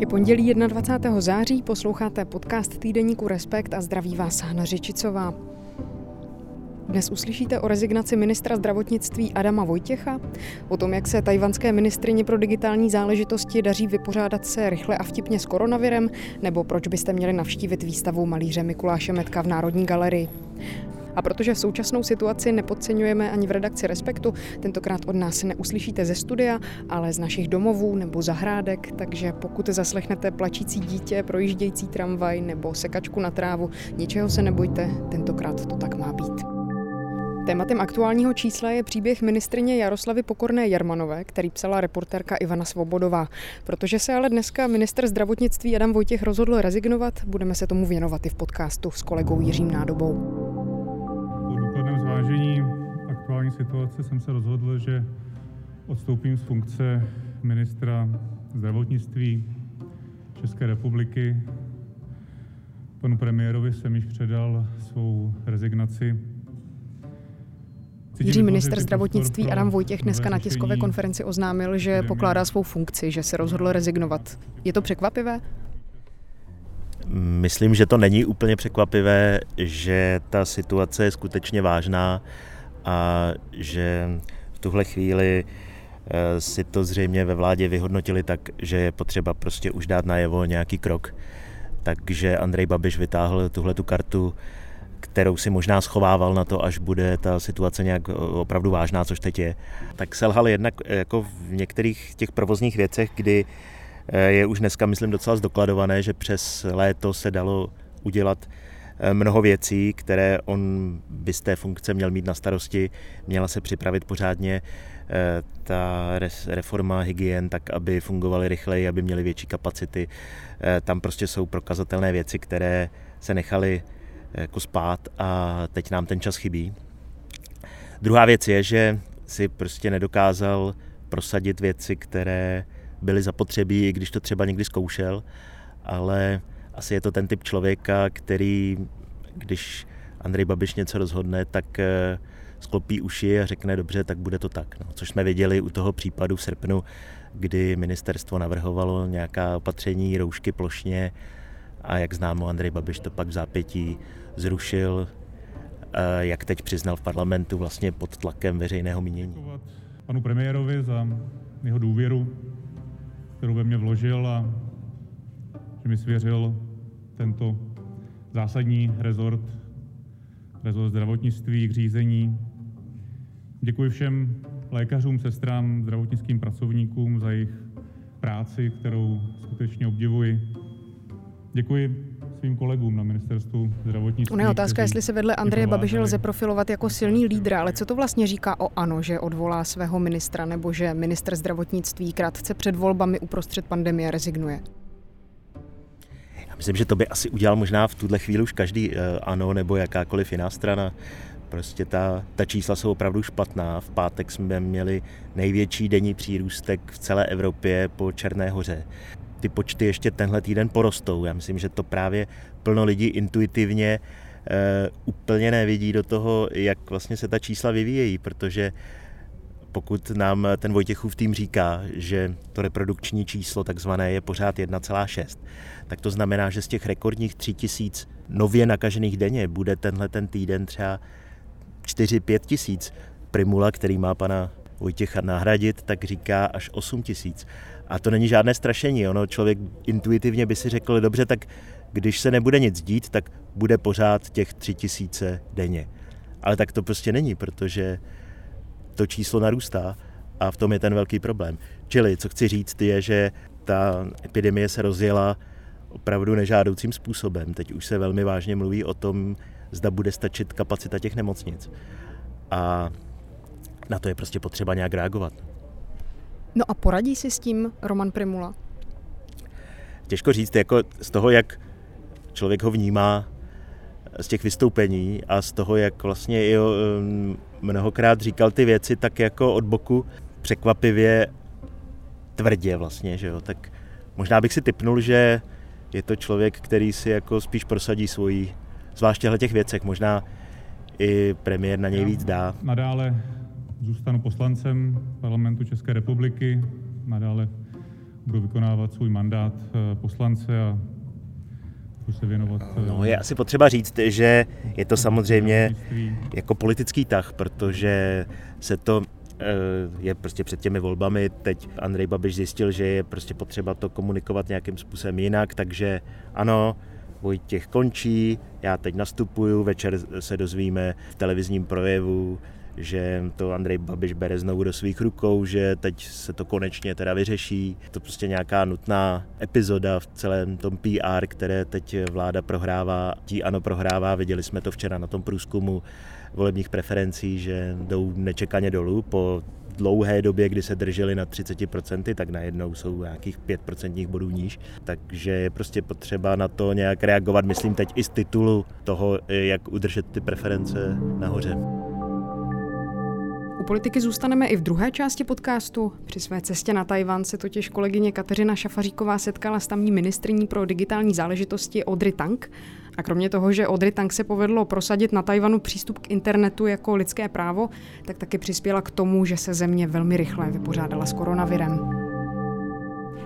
Je pondělí 21. září, posloucháte podcast týdeníku Respekt a zdraví vás Hana Řičicová. Dnes uslyšíte o rezignaci ministra zdravotnictví Adama Vojtěcha, o tom, jak se tajvanské ministrině pro digitální záležitosti daří vypořádat se rychle a vtipně s koronavirem, nebo proč byste měli navštívit výstavu malíře Mikuláše Metka v Národní galerii. A protože současnou situaci nepodceňujeme ani v redakci Respektu, tentokrát od nás neuslyšíte ze studia, ale z našich domovů nebo zahrádek, takže pokud zaslechnete plačící dítě, projíždějící tramvaj nebo sekačku na trávu, ničeho se nebojte, tentokrát to tak má být. Tématem aktuálního čísla je příběh ministrině Jaroslavy Pokorné Jarmanové, který psala reportérka Ivana Svobodová. Protože se ale dneska minister zdravotnictví Adam Vojtěch rozhodl rezignovat, budeme se tomu věnovat i v podcastu s kolegou Jiřím Nádobou zvážení aktuální situace jsem se rozhodl, že odstoupím z funkce ministra zdravotnictví České republiky. Panu premiérovi jsem již předal svou rezignaci. Jiří minister zdravotnictví Adam Vojtěch dneska na tiskové konferenci oznámil, že pokládá svou funkci, že se rozhodl rezignovat. Je to překvapivé? Myslím, že to není úplně překvapivé, že ta situace je skutečně vážná a že v tuhle chvíli eh, si to zřejmě ve vládě vyhodnotili tak, že je potřeba prostě už dát najevo nějaký krok. Takže Andrej Babiš vytáhl tuhle tu kartu, kterou si možná schovával na to, až bude ta situace nějak opravdu vážná, což teď je. Tak selhal jednak jako v některých těch provozních věcech, kdy Eh, je už dneska, myslím, docela zdokladované, že přes léto se dalo udělat eh, mnoho věcí, které on by z té funkce měl mít na starosti. Měla se připravit pořádně eh, ta reforma hygien tak, aby fungovaly rychleji, aby měly větší kapacity. Tam prostě jsou prokazatelné věci, které se nechaly jako spát a teď nám ten čas chybí. Druhá věc je, že si prostě nedokázal prosadit věci, které byly zapotřebí, i když to třeba někdy zkoušel, ale asi je to ten typ člověka, který, když Andrej Babiš něco rozhodne, tak eh, sklopí uši a řekne dobře, tak bude to tak. No. Což jsme viděli u toho případu v srpnu, kdy ministerstvo navrhovalo nějaká opatření, roušky plošně a jak známo, Andrej Babiš to pak v zápětí zrušil, eh, jak teď přiznal v parlamentu vlastně pod tlakem veřejného mínění. Panu premiérovi za jeho důvěru kterou ve mě vložil a že mi svěřil tento zásadní rezort, rezort zdravotnictví k řízení. Děkuji všem lékařům, sestrám, zdravotnickým pracovníkům za jejich práci, kterou skutečně obdivuji. Děkuji svým kolegům na ministerstvu zdravotnictví. Ona je otázka, jestli se vedle Andreje Babiše lze profilovat jako silný lídr, ale co to vlastně říká o ANO, že odvolá svého ministra, nebo že minister zdravotnictví krátce před volbami uprostřed pandemie rezignuje? Já myslím, že to by asi udělal možná v tuhle chvíli už každý eh, ANO nebo jakákoliv jiná strana. Prostě ta, ta čísla jsou opravdu špatná. V pátek jsme měli největší denní přírůstek v celé Evropě po Černé hoře ty počty ještě tenhle týden porostou. Já myslím, že to právě plno lidí intuitivně e, úplně nevidí do toho, jak vlastně se ta čísla vyvíjejí, protože pokud nám ten Vojtěchův tým říká, že to reprodukční číslo takzvané je pořád 1,6, tak to znamená, že z těch rekordních 3000 nově nakažených denně bude tenhle ten týden třeba 4-5 tisíc. Primula, který má pana Vojtěcha nahradit, tak říká až 8 tisíc. A to není žádné strašení. Ono člověk intuitivně by si řekl, dobře, tak když se nebude nic dít, tak bude pořád těch tři tisíce denně. Ale tak to prostě není, protože to číslo narůstá a v tom je ten velký problém. Čili, co chci říct, je, že ta epidemie se rozjela opravdu nežádoucím způsobem. Teď už se velmi vážně mluví o tom, zda bude stačit kapacita těch nemocnic. A na to je prostě potřeba nějak reagovat. No a poradí si s tím Roman Primula? Těžko říct, jako z toho, jak člověk ho vnímá z těch vystoupení a z toho, jak vlastně i um, mnohokrát říkal ty věci, tak jako od boku překvapivě tvrdě vlastně, že jo, tak možná bych si typnul, že je to člověk, který si jako spíš prosadí svoji, zvláště těch věcech, možná i premiér na něj víc dá. Nadále zůstanu poslancem parlamentu České republiky, nadále budu vykonávat svůj mandát poslance a se věnovat. No, je asi potřeba říct, že je to samozřejmě jako politický tah, protože se to je prostě před těmi volbami. Teď Andrej Babiš zjistil, že je prostě potřeba to komunikovat nějakým způsobem jinak, takže ano, Vojtěch končí, já teď nastupuju, večer se dozvíme v televizním projevu, že to Andrej Babiš bere znovu do svých rukou, že teď se to konečně teda vyřeší. To prostě nějaká nutná epizoda v celém tom PR, které teď vláda prohrává. Tí ano prohrává, viděli jsme to včera na tom průzkumu volebních preferencí, že jdou nečekaně dolů po dlouhé době, kdy se drželi na 30%, tak najednou jsou nějakých 5% bodů níž. Takže je prostě potřeba na to nějak reagovat, myslím teď i z titulu toho, jak udržet ty preference nahoře. Politiky zůstaneme i v druhé části podcastu. Při své cestě na Tajvan se totiž kolegyně Kateřina Šafaříková setkala s tamní ministrní pro digitální záležitosti Audrey Tang. A kromě toho, že Audrey Tang se povedlo prosadit na Tajvanu přístup k internetu jako lidské právo, tak taky přispěla k tomu, že se země velmi rychle vypořádala s koronavirem.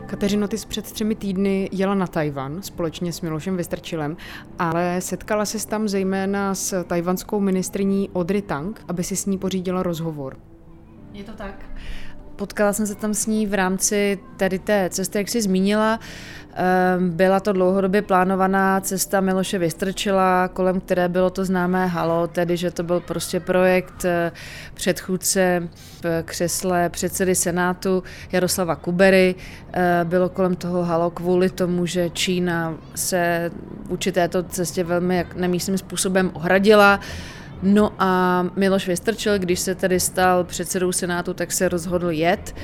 Kateřino, ty před třemi týdny jela na Tajvan společně s Milošem Vystrčilem, ale setkala se tam zejména s tajvanskou ministriní Audrey Tang, aby si s ní pořídila rozhovor. Je to tak. Potkala jsem se tam s ní v rámci tady té cesty, jak jsi zmínila. Ehm, byla to dlouhodobě plánovaná cesta Miloše Vystrčila, kolem které bylo to známé halo, tedy že to byl prostě projekt eh, předchůdce v křesle předsedy Senátu Jaroslava Kubery. Eh, bylo kolem toho halo kvůli tomu, že Čína se vůči této cestě velmi nemístným způsobem ohradila. No a Miloš Vystrčil, když se tedy stal předsedou Senátu, tak se rozhodl jet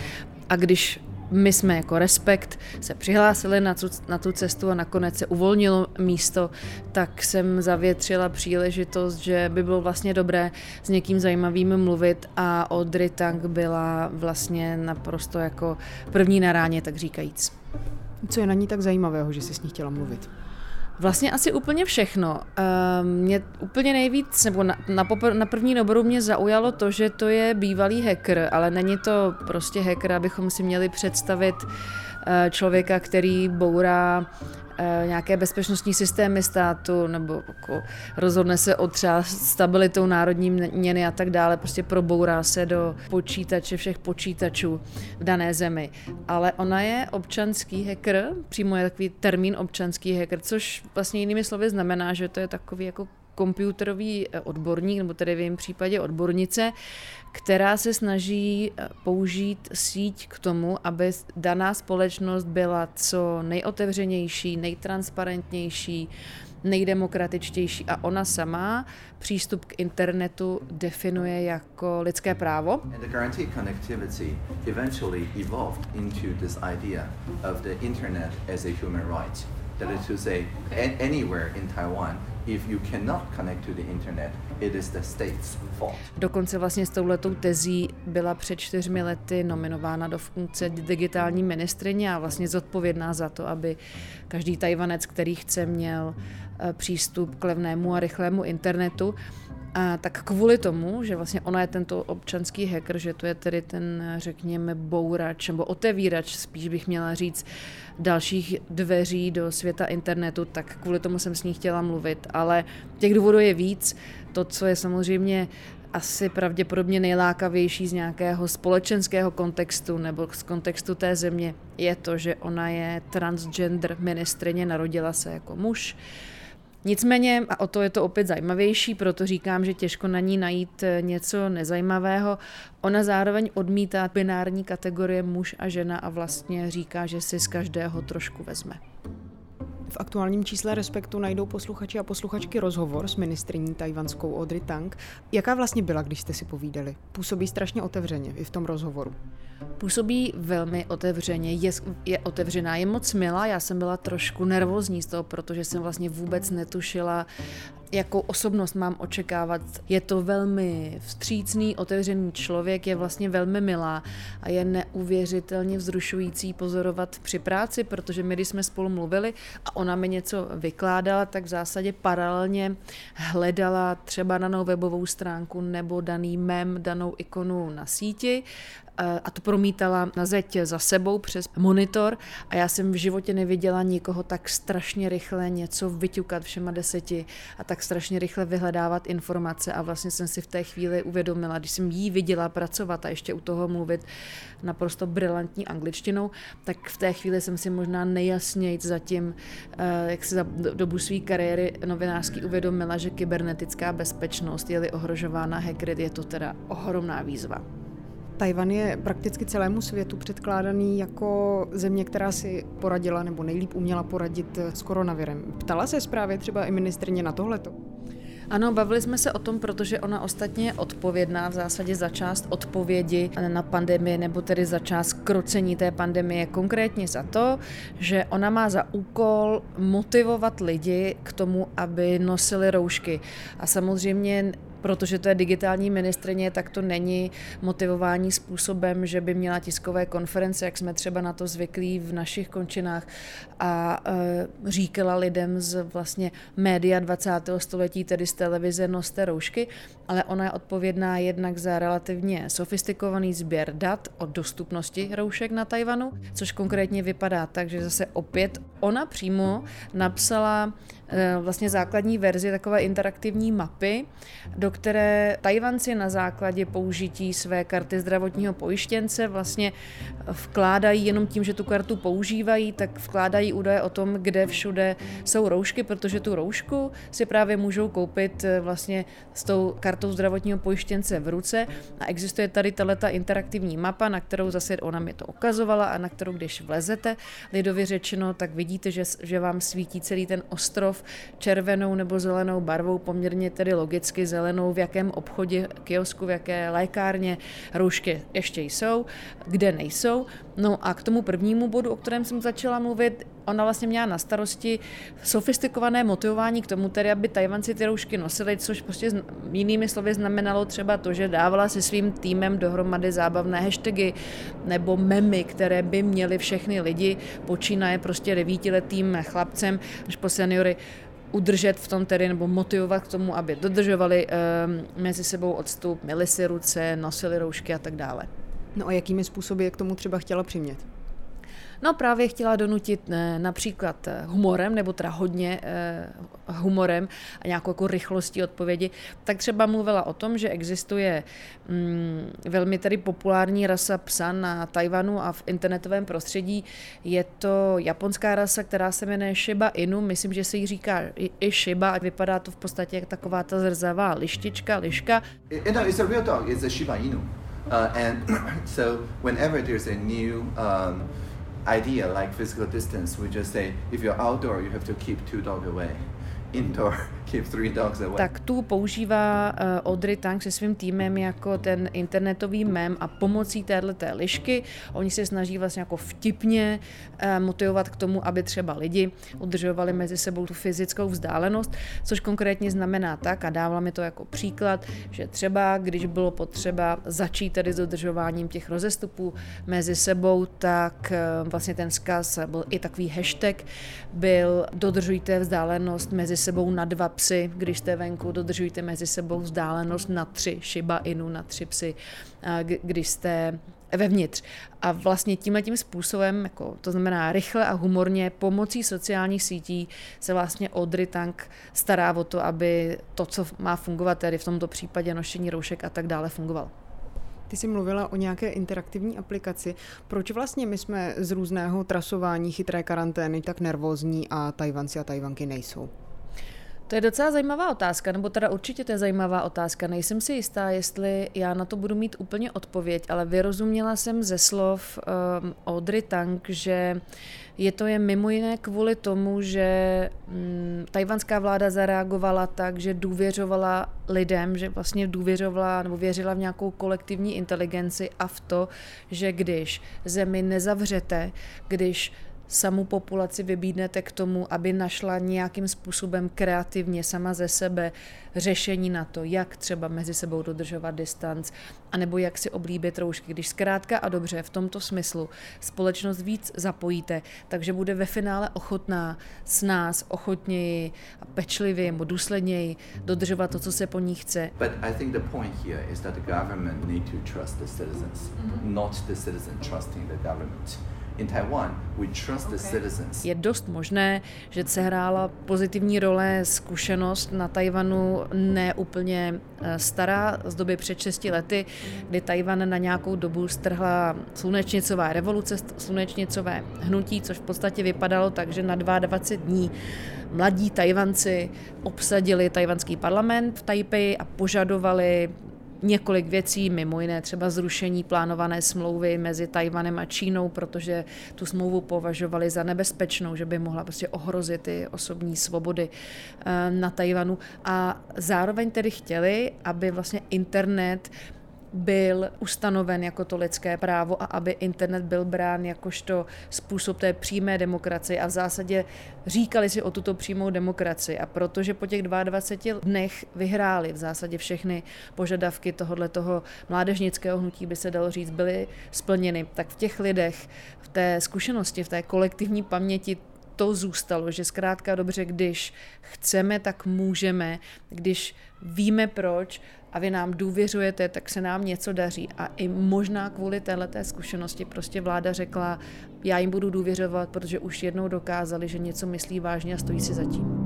a když my jsme jako Respekt se přihlásili na tu, na tu cestu a nakonec se uvolnilo místo, tak jsem zavětřila příležitost, že by bylo vlastně dobré s někým zajímavým mluvit a Audrey Tang byla vlastně naprosto jako první na ráně, tak říkajíc. Co je na ní tak zajímavého, že jsi s ní chtěla mluvit? Vlastně asi úplně všechno. Ehm, mě úplně nejvíc, nebo na, na, popr- na první doboru mě zaujalo to, že to je bývalý hacker, ale není to prostě hacker, abychom si měli představit eh, člověka, který bourá Eh, nějaké bezpečnostní systémy státu nebo jako rozhodne se o třeba stabilitou národní měny a tak dále, prostě probourá se do počítače všech počítačů v dané zemi. Ale ona je občanský hacker, přímo je takový termín občanský hacker, což vlastně jinými slovy znamená, že to je takový jako komputerový eh, odborník, nebo tedy v jejím případě odbornice, která se snaží eh, použít síť k tomu, aby daná společnost byla co nejotevřenější, nejtransparentnější, nejdemokratičtější a ona sama přístup k internetu definuje jako lidské právo. That is to say, anywhere in Taiwan, Dokonce vlastně s touhletou tezí byla před čtyřmi lety nominována do funkce digitální ministrině a vlastně zodpovědná za to, aby každý Tajvanec, který chce, měl eh, přístup k levnému a rychlému internetu. A tak kvůli tomu, že vlastně ona je tento občanský hacker, že to je tedy ten, řekněme, bourač nebo otevírač, spíš bych měla říct, dalších dveří do světa internetu, tak kvůli tomu jsem s ní chtěla mluvit. Ale těch důvodů je víc. To, co je samozřejmě asi pravděpodobně nejlákavější z nějakého společenského kontextu nebo z kontextu té země, je to, že ona je transgender ministrině, narodila se jako muž, Nicméně, a o to je to opět zajímavější, proto říkám, že těžko na ní najít eh, něco nezajímavého. Ona zároveň odmítá binární kategorie muž a žena a vlastně říká, že si z každého trošku vezme. V aktuálním čísle Respektu najdou posluchači a posluchačky rozhovor s ministriní tajvanskou Audrey Tang. Jaká vlastně byla, když jste si povídali? Působí strašně otevřeně i v tom rozhovoru. Působí velmi otevřeně, je, je otevřená, je moc milá. Já jsem byla trošku nervózní z toho, protože jsem vlastně vůbec netušila, jakou osobnost mám očekávat. Je to velmi vstřícný, otevřený člověk, je vlastně velmi milá a je neuvěřitelně vzrušující pozorovat při práci, protože my, když jsme spolu mluvili a ona mi něco vykládala, tak v zásadě paralelně hledala třeba danou webovou stránku nebo daný mem, danou ikonu na síti a to promítala na zeď za sebou přes monitor a já jsem v životě neviděla nikoho tak strašně rychle něco vyťukat všema deseti a tak strašně rychle vyhledávat informace a vlastně jsem si v té chvíli uvědomila, když jsem jí viděla pracovat a ještě u toho mluvit naprosto brilantní angličtinou, tak v té chvíli jsem si možná nejjasněji zatím, eh, jak si za dobu své kariéry novinářský uvědomila, že kybernetická bezpečnost je-li ohrožována hackery, je to teda ohromná výzva. Tajvan je prakticky celému světu předkládaný jako země, která si poradila nebo nejlíp uměla poradit s koronavirem. Ptala se zprávě třeba i ministrně na tohleto? Ano, bavili jsme se o tom, protože ona ostatně je odpovědná v zásadě za část odpovědi na pandemii, nebo tedy za část krocení té pandemie, konkrétně za to, že ona má za úkol motivovat lidi k tomu, aby nosili roušky. A samozřejmě protože to je digitální ministrině, tak to není motivování způsobem, že by měla tiskové konference, jak jsme třeba na to zvyklí v našich končinách a e, říkala lidem z vlastně média 20. století, tedy z televize, noste roušky, ale ona je odpovědná jednak za relativně sofistikovaný sběr dat o dostupnosti roušek na Tajvanu, což konkrétně vypadá tak, že zase opět ona přímo napsala vlastně základní verzi takové interaktivní mapy, do které Tajvanci na základě použití své karty zdravotního pojištěnce vlastně vkládají jenom tím, že tu kartu používají, tak vkládají údaje o tom, kde všude jsou roušky, protože tu roušku si právě můžou koupit eh, vlastně s tou kartou zdravotního pojištěnce v ruce. A existuje tady tato interaktivní mapa, na kterou zase ona mi to ukazovala a na kterou když vlezete, lidově řečeno, tak vidíte, že, že vám svítí celý ten ostrov červenou nebo zelenou barvou, poměrně tedy logicky zelenou, v jakém obchodě, kiosku, v jaké lékárně roušky ještě jsou, kde nejsou. No a k tomu prvnímu bodu, o kterém jsem začala mluvit, ona vlastně měla na starosti sofistikované motivování k tomu, tedy aby Tajvanci ty roušky nosili, což prostě jinými slovy znamenalo třeba to, že dávala se svým týmem dohromady zábavné hashtagy nebo memy, které by měly všechny lidi, počínaje prostě devítiletým chlapcem, až po seniory, udržet v tom tedy nebo motivovat k tomu, aby dodržovali um, mezi sebou odstup, měli si ruce, nosili roušky a tak dále. No a jakými způsoby je k tomu třeba chtěla přimět? No právě chtěla donutit ne, například eh, humorem, nebo teda hodně eh, humorem a nějakou jako rychlostí odpovědi, tak třeba mluvila o tom, že existuje mm, velmi tedy populární rasa psa na Tajvanu a v internetovém prostředí. Je to japonská rasa, která se jmenuje Shiba Inu, myslím, že se jí říká i, Shiba a vypadá to v podstatě jak taková ta zrzavá lištička, liška. It, it's a real dog, it's a Shiba Inu. Uh, and so whenever there's a new um, idea like physical distance, we just say if you're outdoor, you have to keep two dogs away. Indoor, Tak tu používá uh, Audrey Tang se svým týmem jako ten internetový mem a pomocí této lišky oni se snaží vlastně jako vtipně uh, motivovat k tomu, aby třeba lidi udržovali mezi sebou tu fyzickou vzdálenost, což konkrétně znamená tak a dávala mi to jako příklad, že třeba když bylo potřeba začít tedy s dodržováním těch rozestupů mezi sebou, tak uh, vlastně ten zkaz byl i takový hashtag, byl dodržujte vzdálenost mezi sebou na dva psy, když jste venku, dodržujte mezi sebou vzdálenost na tři Shiba Inu, na tři psy, když jste vevnitř. A vlastně tímhle tím způsobem, jako, to znamená rychle a humorně, pomocí sociálních sítí se vlastně Audrey Tank stará o to, aby to, co má fungovat, tedy v tomto případě nošení roušek a tak dále, fungovalo. Ty jsi mluvila o nějaké interaktivní aplikaci. Proč vlastně my jsme z různého trasování chytré karantény tak nervózní a Tajvanci a Tajvanky nejsou? To je docela zajímavá otázka, nebo teda určitě to je zajímavá otázka. Nejsem si jistá, jestli já na to budu mít úplně odpověď, ale vyrozuměla jsem ze slov um, Audrey Tang, že je to je mimo jiné kvůli tomu, že um, tajvanská vláda zareagovala tak, že důvěřovala lidem, že vlastně důvěřovala nebo věřila v nějakou kolektivní inteligenci a v to, že když zemi nezavřete, když samu populaci vybídnete k tomu, aby našla nějakým způsobem kreativně sama ze sebe řešení na to, jak třeba mezi sebou dodržovat distanc, anebo jak si oblíbit roušky. Když zkrátka a dobře v tomto smyslu společnost víc zapojíte, takže bude ve finále ochotná s nás ochotněji a pečlivěji nebo důsledněji dodržovat to, co se po ní chce. But I think the point here is that the government need to trust the citizens, mm-hmm. not the citizen trusting the government in Taiwan, we trust okay. the citizens. Je dost možné, že se hrála pozitivní role zkušenost na Tajvanu neúplně eh, stará z doby před 6 lety, kdy Tajvan na nějakou dobu strhla slunečnicová revoluce, slunečnicové hnutí, což v podstatě vypadalo tak, že na 22 dní mladí Tajvanci obsadili tajvanský parlament v Taipei a požadovali několik věcí, mimo jiné třeba zrušení plánované smlouvy mezi Tajvanem a Čínou, protože tu smlouvu považovali za nebezpečnou, že by mohla prostě ohrozit ty osobní svobody eh, na Tajvanu. A zároveň tedy chtěli, aby vlastně internet byl ustanoven jako to lidské právo a aby internet byl brán jakožto způsob té přímé demokracie. A v zásadě říkali si o tuto přímou demokracii. A protože po těch 22 dnech vyhráli v zásadě všechny požadavky tohohle toho mládežnického hnutí, by se dalo říct, byly splněny, tak v těch lidech, v té zkušenosti, v té kolektivní paměti to zůstalo, že zkrátka dobře, když chceme, tak můžeme, když víme proč a vy nám důvěřujete, tak se nám něco daří. A i možná kvůli této zkušenosti prostě vláda řekla, já jim budu důvěřovat, protože už jednou dokázali, že něco myslí vážně a stojí si zatím.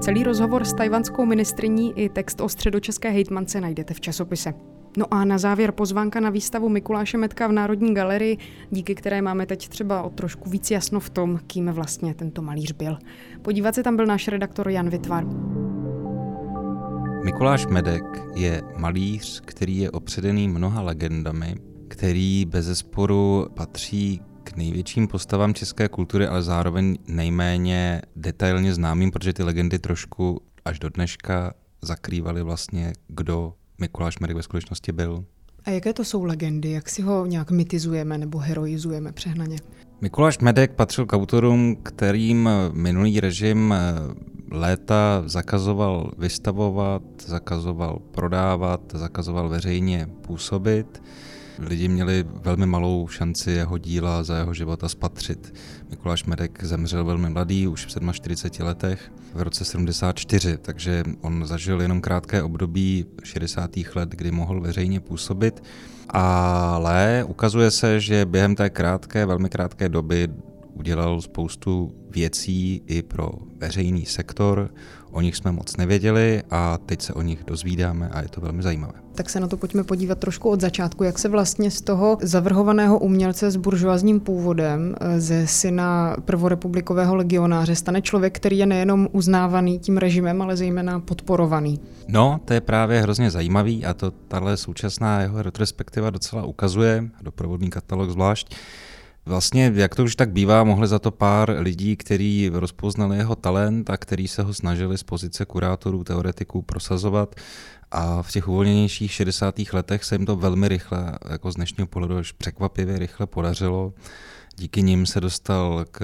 Celý rozhovor s tajvanskou ministriní i text o středočeské hejtmance najdete v časopise. No a na závěr pozvánka na výstavu Mikuláše Metka v Národní galerii, díky které máme teď třeba o trošku víc jasno v tom, kým vlastně tento malíř byl. Podívat se tam byl náš redaktor Jan Vitvar. Mikuláš Medek je malíř, který je opředený mnoha legendami, který bez zesporu patří k největším postavám české kultury, ale zároveň nejméně detailně známým, protože ty legendy trošku až do dneška zakrývaly vlastně, kdo Mikuláš Medek ve skutečnosti byl. A jaké to jsou legendy? Jak si ho nějak mitizujeme nebo heroizujeme přehnaně? Mikuláš Medek patřil k autorům, kterým minulý režim léta zakazoval vystavovat, zakazoval prodávat, zakazoval veřejně působit. Lidi měli velmi malou šanci jeho díla za jeho života spatřit. Mikuláš Medek zemřel velmi mladý, už v 47 letech, v roce 74, takže on zažil jenom krátké období 60. let, kdy mohl veřejně působit. Ale ukazuje se, že během té krátké, velmi krátké doby udělal spoustu věcí i pro veřejný sektor, o nich jsme moc nevěděli a teď se o nich dozvídáme a je to velmi zajímavé. Tak se na to pojďme podívat trošku od začátku, jak se vlastně z toho zavrhovaného umělce s buržoazním původem, eh, ze syna prvorepublikového legionáře, stane člověk, který je nejenom uznávaný tím režimem, ale zejména podporovaný. No, to je právě hrozně zajímavý a to tahle současná jeho retrospektiva docela ukazuje, doprovodný katalog zvlášť, Vlastně, jak to už tak bývá, mohli za to pár lidí, kteří rozpoznali jeho talent a kteří se ho snažili z pozice kurátorů, teoretiků prosazovat. A v těch uvolněnějších 60. letech se jim to velmi rychle, jako z dnešního pohledu až překvapivě rychle podařilo. Díky nim se dostal k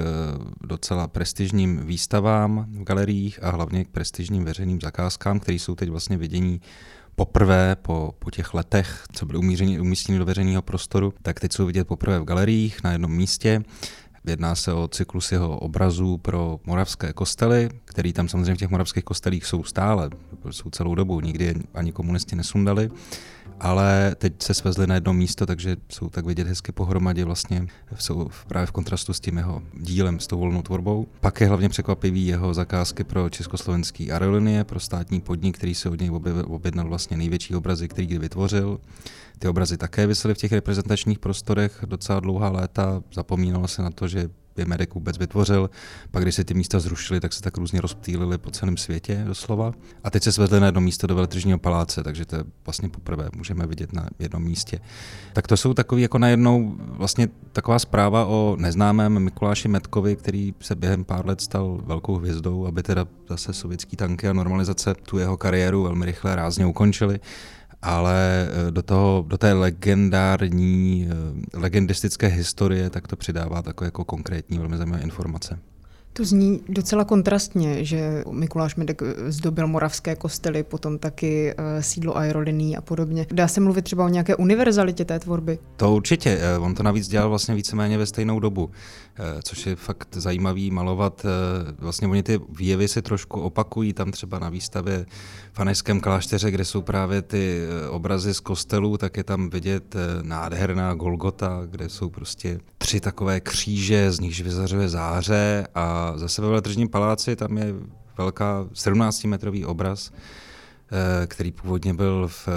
docela prestižním výstavám v galeriích a hlavně k prestižním veřejným zakázkám, které jsou teď vlastně vidění poprvé po, po těch letech, co byly umíření, umístěny do veřejného prostoru, tak teď jsou vidět poprvé v galeriích na jednom místě. Jedná se o cyklus jeho obrazů pro moravské kostely, který tam samozřejmě v těch moravských kostelích jsou stále, jsou celou dobu, nikdy ani komunisti nesundali ale teď se svezli na jedno místo, takže jsou tak vidět hezky pohromadě vlastně, jsou právě v kontrastu s tím jeho dílem, s tou volnou tvorbou. Pak je hlavně překvapivý jeho zakázky pro československý aerolinie, pro státní podnik, který se od něj objednal vlastně největší obrazy, který kdy vytvořil. Ty obrazy také vysely v těch reprezentačních prostorech docela dlouhá léta. Zapomínalo se na to, že je Medek vůbec vytvořil. Pak, když se ty místa zrušily, tak se tak různě rozptýlili po celém světě doslova. A teď se svezli na jedno místo do veletržního paláce, takže to je vlastně poprvé můžeme vidět na jednom místě. Tak to jsou takový jako najednou vlastně taková zpráva o neznámém Mikuláši Metkovi, který se během pár let stal velkou hvězdou, aby teda zase sovětský tanky a normalizace tu jeho kariéru velmi rychle rázně ukončili ale do, toho, do té legendární, legendistické historie tak to přidává takové jako konkrétní, velmi zajímavé informace. To zní docela kontrastně, že Mikuláš Medek zdobil moravské kostely, potom taky eh, sídlo aeroliní a podobně. Dá se mluvit třeba o nějaké univerzalitě té tvorby? To určitě. Eh, on to navíc dělal vlastně víceméně ve stejnou dobu, eh, což je fakt zajímavý malovat. Vlastně oni ty výjevy se trošku opakují, tam třeba na výstavě v Anejském klášteře, kde jsou právě ty obrazy z kostelů, tak je tam vidět nádherná Golgota, kde jsou prostě tři takové kříže, z nichž vyzařuje záře a zase ve Veletržním paláci tam je velká 17-metrový obraz, eh, který původně byl v,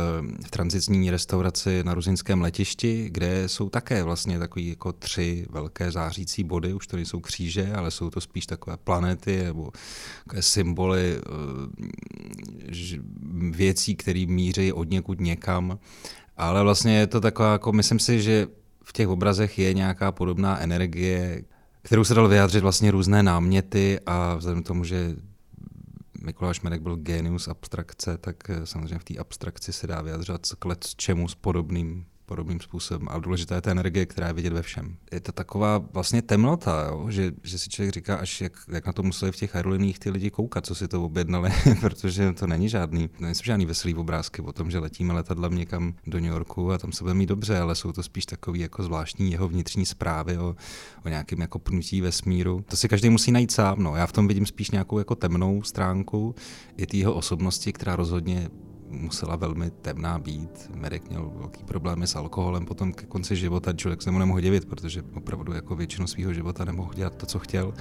v transitní restauraci na ruzinském letišti, kde jsou také vlastně takový jako tři velké zářící body, už to nejsou kříže, ale jsou to spíš takové planety nebo takové symboly eh, věcí, které míří od někud někam. Ale vlastně je to taková, jako myslím si, že v těch obrazech je nějaká podobná energie, kterou se dal vyjádřit vlastně různé náměty a vzhledem k tomu, že Mikuláš Medek byl genius abstrakce, tak eh, samozřejmě v té abstrakci se dá vyjadřovat k čemu s podobným podobným způsobem. A důležitá je ta energie, která je vidět ve všem. Je to taková vlastně temnota, jo? Že, že si člověk říká, až jak, jak na to museli v těch aeroliních ty lidi koukat, co si to objednali, protože to není žádný, nejsou žádný veselý obrázky o tom, že letíme letadlem někam do New Yorku a tam se bude mít dobře, ale jsou to spíš takový jako zvláštní jeho vnitřní zprávy o, o nějakém jako pnutí vesmíru. To si každý musí najít sám. No. Já v tom vidím spíš nějakou jako temnou stránku i té osobnosti, která rozhodně musela velmi temná být. Merek měl velký problémy s alkoholem potom ke konci života. Člověk se mu nemohl divit, protože opravdu jako většinu svého života nemohl dělat to, co chtěl.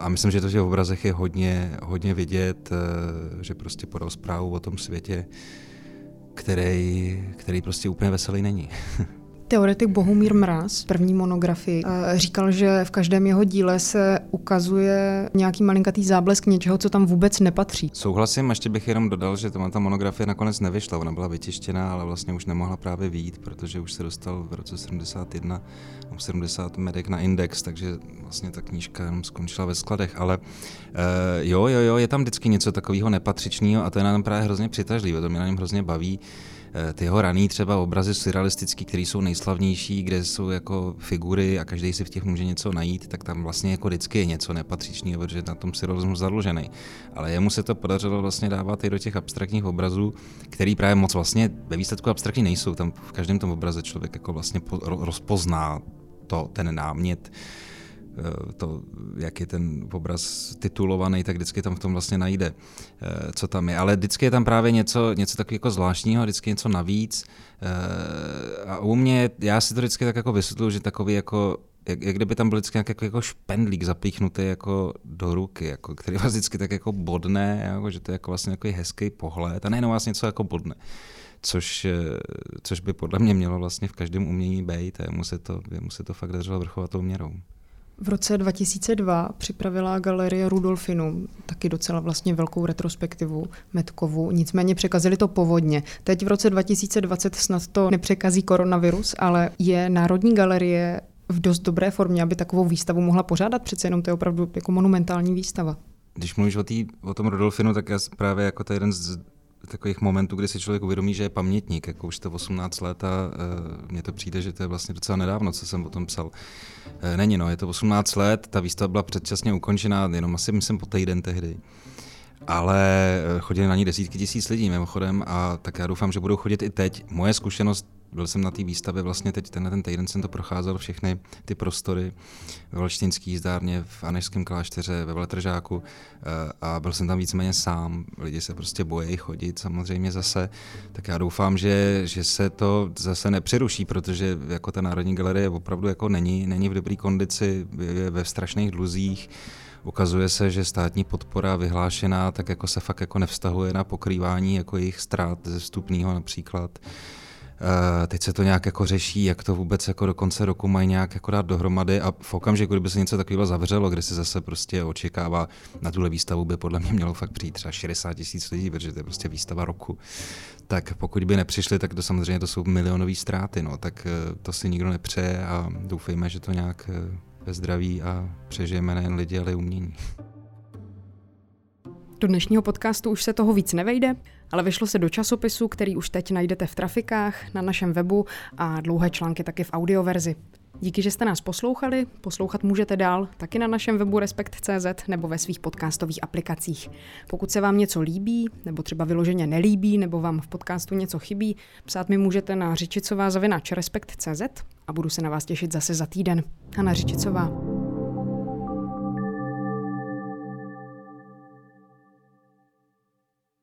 A myslím, že to v těch obrazech je hodně, hodně vidět, eh, že prostě podal zprávu o tom světě, který, který prostě úplně veselý není. Teoretik Bohumír Mraz, první monografii, eh, říkal, že v každém jeho díle se ukazuje nějaký malinkatý záblesk něčeho, co tam vůbec nepatří. Souhlasím, ještě bych jenom dodal, že ta monografie nakonec nevyšla, ona byla vytištěná, ale vlastně už nemohla právě výjít, protože už se dostal v roce 71 70 medek na index, takže vlastně ta knížka jenom skončila ve skladech, ale uh, jo, jo, jo, je tam vždycky něco takového nepatřičného a to je nám právě hrozně přitažlivé, to mě na něm hrozně baví. Eh, ty jeho raný třeba obrazy surrealistický, které jsou nejslavnější, kde jsou jako figury a každý si v těch může něco najít, tak tam vlastně jako vždycky je něco nepatřičného, protože na tom surrealismu zadlužený. Ale jemu se to podařilo vlastně dávat i do těch abstraktních obrazů, který právě moc vlastně ve výsledku abstraktní nejsou. Tam v každém tom obraze člověk jako vlastně rozpozná to, ten námět, to, jak je ten obraz titulovaný, tak vždycky tam v tom vlastně najde, eh, co tam je. Ale vždycky je tam právě něco, něco takového jako zvláštního, vždycky něco navíc. Eh, a u mě, já si to vždycky tak jako vysvětluji, že takový jako jak, jak kdyby tam byl vždycky nějaký jako, špendlík zapíchnutý jako do ruky, jako, který vás vždycky tak jako bodne, jako, že to je jako vlastně jako hezký pohled a nejenom vás něco jako bodne. Což, což by podle mě mělo vlastně v každém umění být a jemu se to, jemu se to fakt dařilo vrchovatou měrou. V roce 2002 připravila galerie Rudolfinu taky docela vlastně velkou retrospektivu Metkovu, nicméně překazili to povodně. Teď v roce 2020 snad to nepřekazí koronavirus, ale je Národní galerie v dost dobré formě, aby takovou výstavu mohla pořádat, přece jenom to je opravdu jako monumentální výstava. Když mluvíš o, tý, o tom Rudolfinu, tak já právě jako to jeden z takových momentů, kdy si člověk uvědomí, že je pamětník, jako už to 18 let a uh, mně to přijde, že to je vlastně docela nedávno, co jsem o tom psal. Uh, není, no, je to 18 let, ta výstava byla předčasně ukončená, jenom asi myslím po týden tehdy. Ale e, chodili na ní desítky tisíc lidí mimochodem a tak já doufám, že budou chodit i teď. Moje zkušenost byl jsem na té výstavě vlastně teď tenhle ten týden jsem to procházel všechny ty prostory ve Valštinský jízdárně, v Anešském klášteře, ve Veletržáku eh, a byl jsem tam víceméně sám. Lidi se prostě bojí chodit samozřejmě zase, tak já doufám, že, že se to zase nepřeruší, protože jako ta Národní galerie opravdu jako není, není v dobré kondici, je ve strašných dluzích, ukazuje se, že státní podpora vyhlášená tak jako se fakt jako nevztahuje na pokrývání jako jejich ztrát ze vstupního například. Uh, teď se to nějak jako řeší, jak to vůbec jako do konce roku mají nějak jako dát dohromady a v okamžiku, kdyby se něco takového zavřelo, kde se zase prostě očekává, na tuhle výstavu by podle mě mělo fakt přijít třeba 60 tisíc lidí, protože to je prostě výstava roku, tak pokud by nepřišli, tak to samozřejmě to jsou milionové ztráty, no, tak uh, to si nikdo nepřeje a doufejme, že to nějak uh, ve zdraví a přežijeme nejen lidi, ale i umění. Do dnešního podcastu už se toho víc nevejde, ale vyšlo se do časopisu, který už teď najdete v trafikách, na našem webu a dlouhé články taky v audioverzi. Díky, že jste nás poslouchali. Poslouchat můžete dál taky na našem webu Respekt.cz nebo ve svých podcastových aplikacích. Pokud se vám něco líbí, nebo třeba vyloženě nelíbí, nebo vám v podcastu něco chybí, psát mi můžete na řičicová zavináč Respekt.cz a budu se na vás těšit zase za týden. Hana Řičicová.